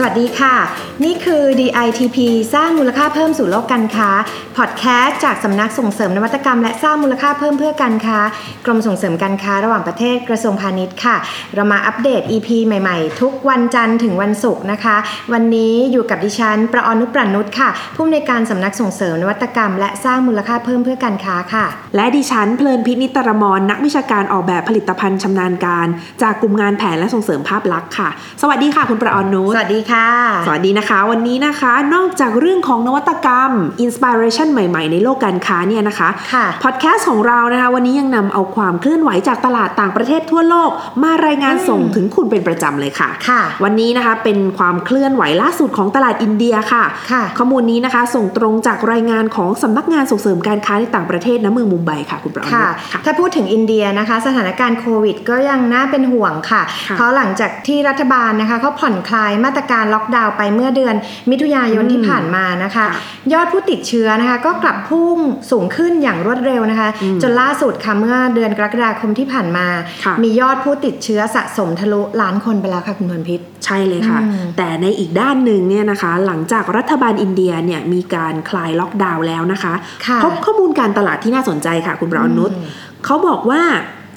สวัสดีค่ะ นี่คือ DITP สร้างมูลค่าเพิ่มสู่โลกการค้า พอดแคสต์จากสำนักส่งเสริมนวัตกรรม และสร้างมูลค่าเพิ่มเพื่อการค้า กรมส่งเสริมการค้าระหว่างประเทศกระทรวงพาณิชย์ค่ะ เรามาอัปเดต EP ใหม่ๆ ทุกวันจันทร์ถึงวันศุกร์นะคะ วันนี้อยู่กับดิฉัน ประออนุปรนุชค่ะผู้อำนวยการสำนักส่งเสริมนวัตกรรม และสร้างมูลค่าเพิ่มเพื่อการค้าค่ะ และดิฉันเพลินพินิตรมรนักวิชาการออกแบบผลิตภัณฑ์ชำนาญการ จากกลุ่มงานแผนและส่งเสริมภาพลักษณ์ค่ะ สวัสดีค่ะ คุณประออนุสวัสดีค่ะ สวัสดีนะคะ วันนี้นะคะ นอกจากเรื่องของนวัตกรรมinspiration ใหม่ๆ ในโลกการค้าเนี่ยนะคะค่ะพอดแคสต์ของเรานะคะ วันนี้ยังนำเอาความเคลื่อนไหวจากตลาดต่างประเทศทั่วโลก มารายงานส่งถึงคุณเป็นประจำเลยค่ะค่ะ วันนี้นะคะเป็นความเคลื่อนไหวล่าสุดของตลาดอินเดียค่ะค่ะ ข้อมูลนี้นะคะ ส่งตรงจากรายงานของสำนักงานส่งเสริมการค้าในต่างประเทศณเมืองมุมไบค่ะคุณประอรนุชค่ะค่ะ ถ้าพูดถึงอินเดียนะคะ สถานการณ์โควิด ก็ยังน่าเป็นห่วงค่ะค่ะเพราะหลังจากที่รัฐบาลนะคะเขาผ่อนคลายมาตรการล็อกดาวน์ไปเมื่อเดือนมิถุนายนอืมที่ผ่านมานะคะค่ะยอดผู้ติดเชื้อนะคะ ก็กลับพุ่งสูงขึ้นอย่างรวดเร็วนะคะอืมจนล่าสุดค่ะเมื่อเดือนกรกฎาคมที่ผ่านมาค่ะมียอดผู้ติดเชื้อสะสมทะลุล้านคนไปแล้วค่ะคุณพรพิษใช่เลยค่ะอืมแต่ในอีกด้านหนึ่งเนี่ยนะคะ หลังจากรัฐบาลอินเดียเนี่ยมีการคลายล็อกดาวน์แล้วนะคะค่ะพบข้อมูลการตลาดที่น่าสนใจค่ะ คุณประอนุชอืมเขาบอกว่า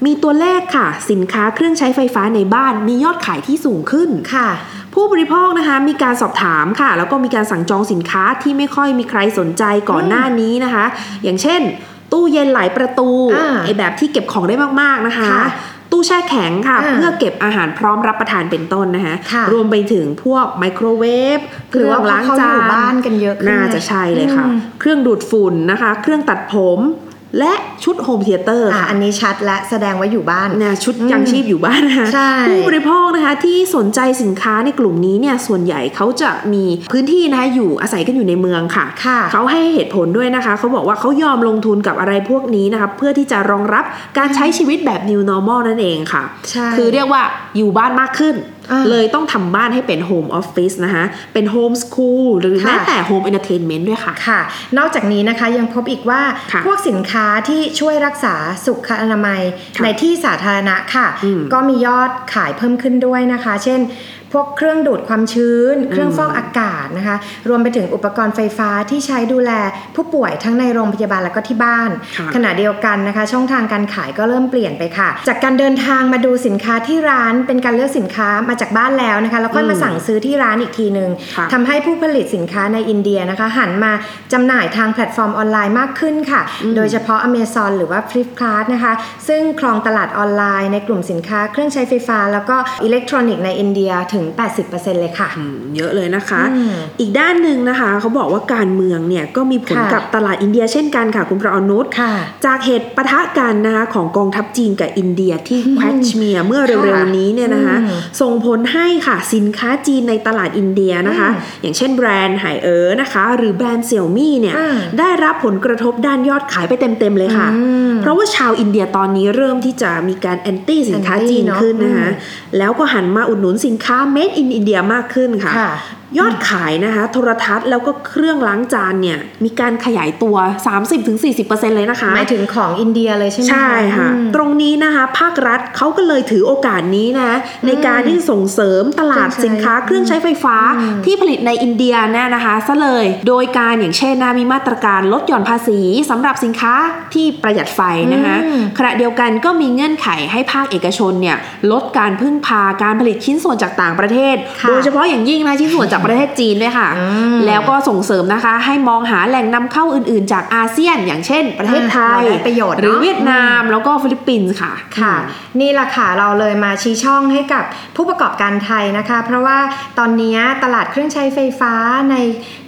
มีตัวเลขค่ะ สินค้าเครื่องใช้ไฟฟ้าในบ้านมียอดขายที่สูงขึ้นค่ะ ผู้บริโภคนะคะมีการสอบถามค่ะ แล้วก็มีการสั่งจองสินค้าที่ไม่ค่อยมีใครสนใจก่อนหน้านี้นะคะ อย่างเช่น ตู้เย็นหลายประตูอ่าไอแบบที่เก็บของได้มากๆนะคะค่ะตู้แช่แข็งค่ะอ่าเพื่อเก็บอาหารพร้อมรับประทานเป็นต้นนะคะค่ะรวมไปถึงพวกไมโครเวฟหรือว่าเพราะเขาอยู่บ้านกันเยอะขึ้นน่าจะใช่เลยค่ะอืมเครื่องดูดฝุ่นนะคะ เครื่องตัดผม และชุด home theater อะค่ะอันนี้ชัดและแสดงว่าอยู่บ้านนะชุดอืมยังชีพอยู่บ้านนะคะใช่ผู้บริโภคนะคะที่สนใจสินค้าในกลุ่มนี้เนี่ยส่วนใหญ่เขาจะมีพื้นที่นะคะอยู่อาศัยกันอยู่ในเมืองค่ะค่ะเขาให้เหตุผลด้วยนะคะเขาบอกว่าเขายอมลงทุนกับอะไรพวกนี้นะคะเพื่อที่จะรองรับการใช้ชีวิตแบบ new normal นั่นเองค่ะใช่คือเรียกว่าอยู่บ้านมากขึ้นอ่า เลยต้องทำบ้านให้เป็น home office นะคะ เป็น home school หรือค่ะแม้แต่ home entertainment ด้วยค่ะค่ะ นอกจากนี้นะคะยังพบอีกว่าค่ะพวกสินค้าที่ช่วยรักษาสุขอนามัยค่ะในที่สาธารณะค่ะอืมก็มียอดขายเพิ่มขึ้นด้วยนะคะ เช่น พวกเครื่องดูดความชื้น เครื่องฟอกอากาศนะคะ รวมไปถึงอุปกรณ์ไฟฟ้าที่ใช้ดูแลผู้ป่วยทั้งในโรงพยาบาลและก็ที่บ้านค่ะขณะเดียวกันนะคะ ช่องทางการขายก็เริ่มเปลี่ยนไปค่ะ จากการเดินทางมาดูสินค้าที่ร้านเป็นการเลือกสินค้ามาจากบ้านแล้วนะคะ แล้วค่อยมาสั่งซื้อที่ร้านอีกทีหนึ่งค่ะทำให้ผู้ผลิตสินค้าในอินเดียนะคะ หันมาจำหน่ายทางแพลตฟอร์มออนไลน์มากขึ้นค่ะ โดยเฉพาะ Amazon หรือว่า Flipkart นะคะ ซึ่งครองตลาดออนไลน์ในกลุ่มสินค้าเครื่องใช้ไฟฟ้า แล้วก็อิเล็กทรอนิกส์ในอินเดียถึง80%เลยค่ะอืมเยอะเลยนะคะอืมอีกด้านหนึ่งนะคะเขาบอกว่าการเมืองเนี่ยก็มีผลค่ะกับตลาดอินเดียเช่นกันค่ะ คุณประอรนุชค่ะจากเหตุปะทะกันนะคะของกองทัพจีนกับอินเดียที่อืมแคชเมียร์เมื่อเร็วๆนี้เนี่ยนะคะอืมส่งผลให้ค่ะสินค้าจีนในตลาดอินเดียนะคะอืมอย่างเช่นแบรนด์ไฮเออร์นะคะ หรือแบรนด์เสี่ยวหมี่เนี่ยอ่าได้รับผลกระทบด้านยอดขายไปเต็มๆเลยค่ะอืมเพราะว่าชาวอินเดียตอนนี้เริ่มที่จะมีการ anti สินค้า Anti จีนเนอะขึ้นนะคะอืมแล้วก็หันมาอุดหนุนสินค้า made in India มากขึ้นค่ะคะ ยอดขายนะคะโทรทัศน์แล้วก็เครื่องล้างจานเนี่ยมีการขยายตัว 30-40%เลยนะคะหมายถึงของอินเดียเลยใช่ไหมใช่ค่ะอืมตรงนี้นะคะภาครัฐเขาก็เลยถือโอกาสนี้นะในการที่จะส่งเสริมตลาดเครื่องใช้สินค้าเครื่องใช้ไฟฟ้าอืมที่ผลิตในอินเดียเนี่ยนะคะซะเลย โดยการอย่างเช่นนะมีมาตรการลดหย่อนภาษีสำหรับสินค้าที่ประหยัดไฟนะคะอืมขณะเดียวกันก็มีเงื่อนไขให้ภาคเอกชนเนี่ยลดการพึ่งพาการผลิตชิ้นส่วนจากต่างประเทศค่ะโดยเฉพาะอย่างยิ่งนะชิ้นส่วนจากประเทศจีนด้วยค่ะอืมแล้วก็ส่งเสริมนะคะ ให้มองหาแหล่งนำเข้าอื่นๆ จากอาเซียน อย่างเช่น ประเทศไทยเราได้ประโยชน์เนอะหรือเวียดนามแล้วก็ฟิลิปปินส์ค่ะค่ะ นี่แหละค่ะเราเลยมาชี้ช่องให้กับผู้ประกอบการไทยนะคะ เพราะว่าตอนนี้ตลาดเครื่องใช้ไฟฟ้าใน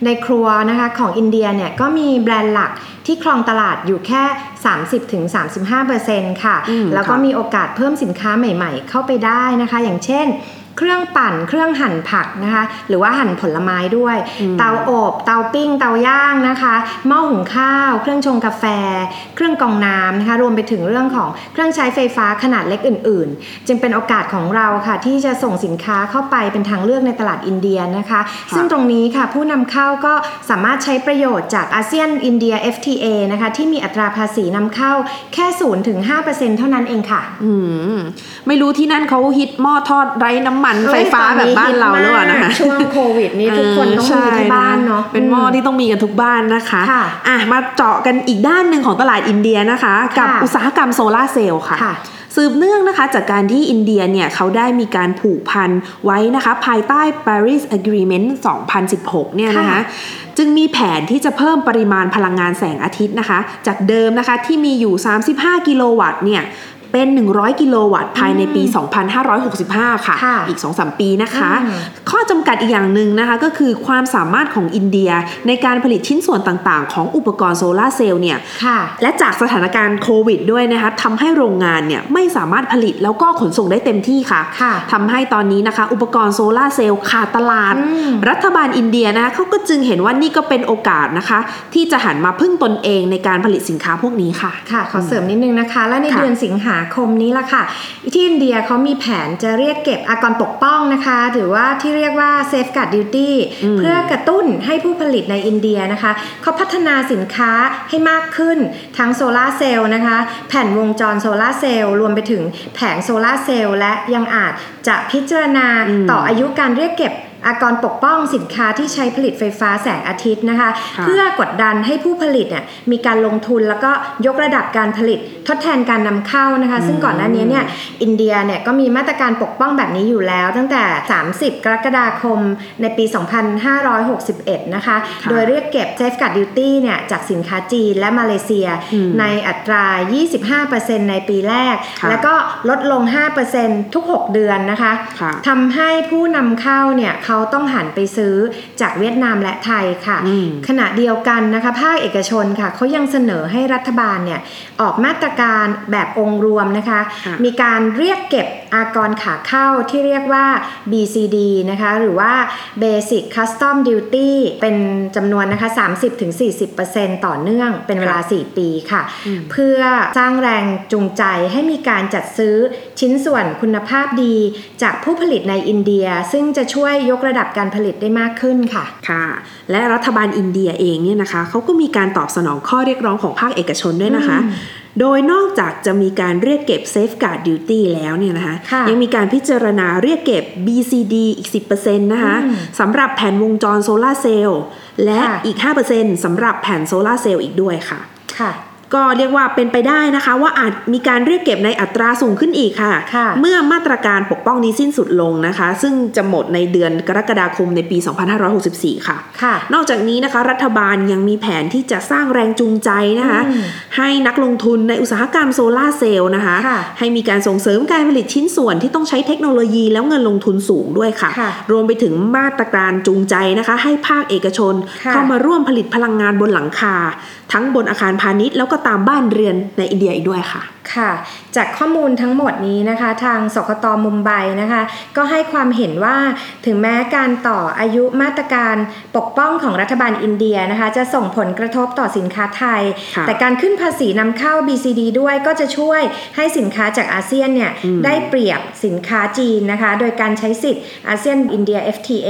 ในครัวนะคะของอินเดียเนี่ยก็มีแบรนด์หลักที่ครองตลาดอยู่แค่ 30-35%ค่ะอืมแล้วก็ค่ะมีโอกาสเพิ่มสินค้าใหม่ๆ เข้าไปได้นะคะ อย่างเช่น เครื่องปั่นเครื่องหั่นผักนะคะ หรือว่าหั่นผลไม้ด้วย เตาอบเตาปิ้ง เตาย่างนะคะหม้อหุงข้าว เครื่องชงกาแฟ เครื่องกรองน้ำนะคะรวมไปถึงเรื่องของเครื่องใช้ไฟฟ้าขนาดเล็กอื่น ๆ จึงเป็นโอกาสของเราค่ะ ที่จะส่งสินค้าเข้าไปเป็นทางเลือกในตลาดอินเดียนะคะ ซึ่งตรงนี้ค่ะผู้นำเข้าก็สามารถใช้ประโยชน์จากอาเซียนอินเดีย FTA นะคะที่มีอัตราภาษีนำเข้าแค่0ถึง5%เท่านั้นเองค่ะ อืมไม่รู้ที่นั่นเขาฮิตหม้อทอดไร้น้ำมันไฟฟ้าแบบบ้านเราหรือเปล่านะคะช่วงโควิดนี้ทุกคนต้องมีที่บ้านเนาะเป็นหม้อที่ต้องมีกันทุกบ้านนะคะค่ะอะมาเจาะกันอีกด้านหนึ่งของตลาดอินเดียนะคะ กับค่ะอุตสาหกรรมโซลาร์เซลล์ค่ะค่ะสืบเนื่องนะคะจากการที่อินเดียเนี่ยเขาได้มีการผูกพันไว้นะคะภายใต้ Paris Agreement 2016 เนี่ยนะคะค่ะจึงมีแผนที่จะเพิ่มปริมาณพลังงานแสงอาทิตย์นะคะ จากเดิมนะคะที่มีอยู่ 35 กิโลวัตต์เนี่ย เป็น 100 กิโลวัตต์ภายในปี 2565 ค่ะค่ะอีก 2-3 ปีนะคะอืมข้อจำกัดอีกอย่างหนึ่งนะคะ ก็คือความสามารถของอินเดียในการผลิตชิ้นส่วนต่างๆ ของอุปกรณ์โซลาร์เซลล์เนี่ยค่ะและจากสถานการณ์โควิดด้วยนะคะทำให้โรงงานเนี่ยไม่สามารถผลิตแล้วก็ขนส่งได้เต็มที่ค่ะค่ะทำให้ตอนนี้นะคะ อุปกรณ์โซลาร์เซลล์ขาดตลาดอืมรัฐบาลอินเดียนะคะเขาก็จึงเห็นว่านี่ก็เป็นโอกาสนะคะ ที่จะหันมาพึ่งตนเองในการผลิตสินค้าพวกนี้ค่ะค่ะ ขอเสริมนิดนึงนะคะ และในค่ะเดือนสิงหาคมนี้ละค่ะ ที่อินเดียเขามีแผนจะเรียกเก็บอากรปกป้องนะคะ หรือว่าที่เรียกว่า safeguard duty อืมเพื่อกระตุ้นให้ผู้ผลิตในอินเดียนะคะเขาพัฒนาสินค้าให้มากขึ้นทั้งโซลาร์เซลล์นะคะ แผ่นวงจรโซลาร์เซลล์รวมไปถึงแผงโซลาร์เซลล์และยังอาจจะพิจารณาอืมต่ออายุการเรียกเก็บ อากรปกป้องสินค้าที่ใช้ผลิตไฟฟ้าแสงอาทิตย์นะคะค่ะเพื่อกดดันให้ผู้ผลิตเนี่ยมีการลงทุนแล้วก็ยกระดับการผลิตทดแทนการนำเข้านะคะ ซึ่งก่อนหน้านี้เนี่ยอินเดียเนี่ยก็มีมาตรการปกป้องแบบนี้อยู่แล้ว ตั้งแต่ 30 กรกฎาคมในปี 2561 นะคะค่ะโดยเรียกเก็บ Safeguard Duty เนี่ยจากสินค้าจีนและมาเลเซียอืมในอัตรา 25%ในปีแรกค่ะแล้วก็ลดลง 5%ทุก 6 เดือนนะคะค่ะทำให้ผู้นำเข้าเนี่ยเขาต้องหันไปซื้อจากเวียดนามและไทยค่ะอืมขณะเดียวกันนะคะภาคเอกชนค่ะเขายังเสนอให้รัฐบาลเนี่ยออกมาตรการแบบองค์รวมนะคะค่ะมีการเรียกเก็บ อากรขาเข้าที่เรียกว่า BCD นะคะ หรือว่า Basic Custom Duty เป็นจำนวนนะคะ 30-40%ต่อเนื่องเป็นเวลา 4 ปีค่ะ เพื่อสร้างแรงจูงใจให้มีการจัดซื้อชิ้นส่วนคุณภาพดีจากผู้ผลิตในอินเดีย ซึ่งจะช่วยยกระดับการผลิตได้มากขึ้นค่ะค่ะ และรัฐบาลอินเดียเองเนี่ยนะคะเขาก็มีการตอบสนองข้อเรียกร้องของภาคเอกชนด้วยนะคะอืม โดยนอกจากจะมีการเรียกเก็บ Safeguard Duty แล้วเนี่ยนะคะค่ะยังมีการพิจารณาเรียกเก็บ BCD อีก 10%นะคะอืมสำหรับแผ่นวงจรโซลาร์เซลล์และค่ะอีก 5%สำหรับแผ่นโซลาร์เซลล์อีกด้วยค่ะค่ะ ก็เรียกว่าเป็นไปได้นะคะ ว่าอาจมีการเรียกเก็บในอัตราสูงขึ้นอีกค่ะค่ะ เมื่อมาตรการปกป้องนี้สิ้นสุดลงนะคะ ซึ่งจะหมดในเดือนกรกฎาคมในปี 2564 ค่ะค่ะนอกจากนี้นะคะ รัฐบาลยังมีแผนที่จะสร้างแรงจูงใจนะคะอืมให้นักลงทุนในอุตสาหกรรมโซลาร์เซลล์นะคะค่ะให้มีการส่งเสริมการผลิตชิ้นส่วนที่ต้องใช้เทคโนโลยีแล้วเงินลงทุนสูงด้วยค่ะค่ะรวมไปถึงมาตรการจูงใจนะคะ ให้ภาคเอกชนค่ะเข้ามาร่วมผลิตพลังงานบนหลังคา ทั้งบนอาคารพาณิชย์แล้วก็ตามบ้านเรือนในอินเดียอีกด้วยค่ะ ค่ะ จากข้อมูลทั้งหมดนี้นะคะ ทางสคตมุมไบนะคะ ก็ให้ความเห็นว่าถึงแม้การต่ออายุมาตรการปกป้องของรัฐบาลอินเดียนะคะ จะส่งผลกระทบต่อสินค้าไทยค่ะแต่การขึ้นภาษีนำเข้า BCD ด้วยก็จะช่วยให้สินค้าจากอาเซียนเนี่ยอืมได้เปรียบสินค้าจีนนะคะ โดยการใช้สิทธิ์อาเซียนอินเดีย FTA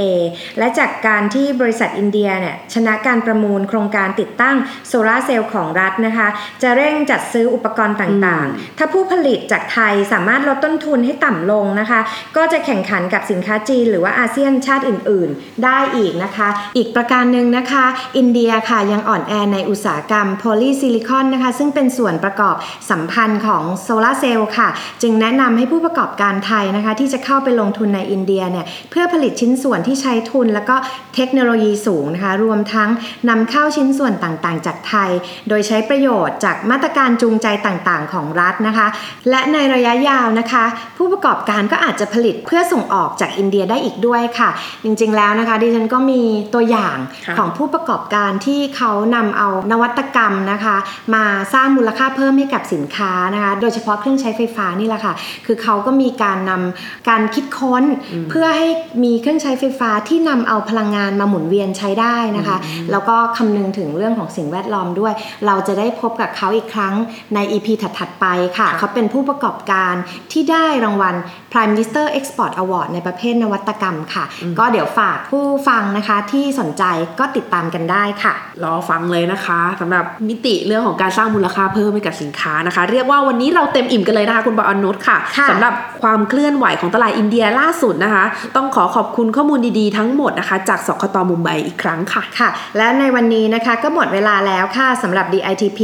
และจากการที่บริษัทอินเดียเนี่ยชนะการประมูลโครงการติดตั้งโซลาร์เซลล์ของรัฐนะคะจะเร่งจัดซื้ออุปกรณ์ต่างๆ ถ้าผู้ผลิตจากไทยสามารถลดต้นทุนให้ต่ำลงนะคะ ก็จะแข่งขันกับสินค้าจีน หรือว่าอาเซียนชาติอื่น ๆ ได้อีกนะคะ อีกประการหนึ่งนะคะ อินเดียค่ะยังอ่อนแอในอุตสาหกรรม polysilicon นะคะ ซึ่งเป็นส่วนประกอบสัมพันธ์ของโซลาร์เซลล์ค่ะ จึงแนะนำให้ผู้ประกอบการไทยนะคะ ที่จะเข้าไปลงทุนในอินเดียเนี่ยเพื่อผลิตชิ้นส่วนที่ใช้ทุน แล้วก็เทคโนโลยีสูงนะคะ รวมทั้งนำเข้าชิ้นส่วนต่างๆ จากไทย โดยใช้ประโยชน์จากมาตรการจูงใจต่างๆ ของรัฐนะคะ และในระยะยาวนะคะ ผู้ประกอบการก็อาจจะผลิตเพื่อส่งออกจากอินเดียได้อีกด้วยค่ะ จริงๆแล้วนะคะดิฉันก็มีตัวอย่างค่ะของผู้ประกอบการที่เขานำเอานวัตกรรมนะคะ มาสร้างมูลค่าเพิ่มให้กับสินค้านะคะ โดยเฉพาะเครื่องใช้ไฟฟ้านี่แหละค่ะ คือเขาก็มีการนำการคิดค้นเพื่อให้มีเครื่องใช้ไฟฟ้าที่นำเอาพลังงานมาหมุนเวียนใช้ได้นะคะ แล้วก็คำนึงถึงเรื่องของสิ่งแวดล้อมด้วย เราจะได้พบกับเขาอีกครั้งใน EP ถัด ๆ ไปค่ะค่ะ เขาเป็นผู้ประกอบการที่ได้รางวัล Prime Minister Export Award ในประเภทนวัตกรรมค่ะ ก็เดี๋ยวฝากผู้ฟังนะคะที่สนใจก็ติดตามกันได้ค่ะ รอฟังเลยนะคะสำหรับมิติเรื่องของการสร้างมูลค่าเพิ่มให้กับสินค้านะคะ เรียกว่าวันนี้เราเต็มอิ่มกันเลยนะคะ คุณบอลนุชค่ะค่ะสำหรับความเคลื่อนไหวของตลาดอินเดียล่าสุดนะคะ ต้องขอขอบคุณข้อมูลดีๆทั้งหมดนะคะ จากสคตมุมไบอีกครั้งค่ะค่ะ และในวันนี้นะคะก็หมดเวลาแล้วค่ะสำหรับ DITP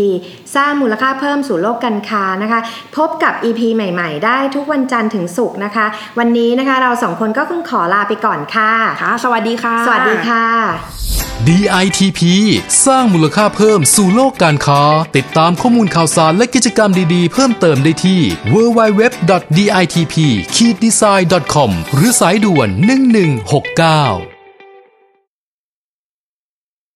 สร้างมูลค่าเพิ่มสู่โลกการค้านะคะ พบกับ EP ใหม่ ๆ ได้ทุกวันจันทร์ถึงศุกร์นะคะ วันนี้นะคะเราสองคนก็คงขอลาไปก่อนค่ะค่ะ สวัสดีค่ะ สวัสดีค่ะ DITP สร้างมูลค่าเพิ่มสู่โลกการค้า ติดตามข้อมูลข่าวสารและกิจกรรมดีๆ เพิ่มเติมได้ที่ www.ditp-design.com หรือสายด่วน 1169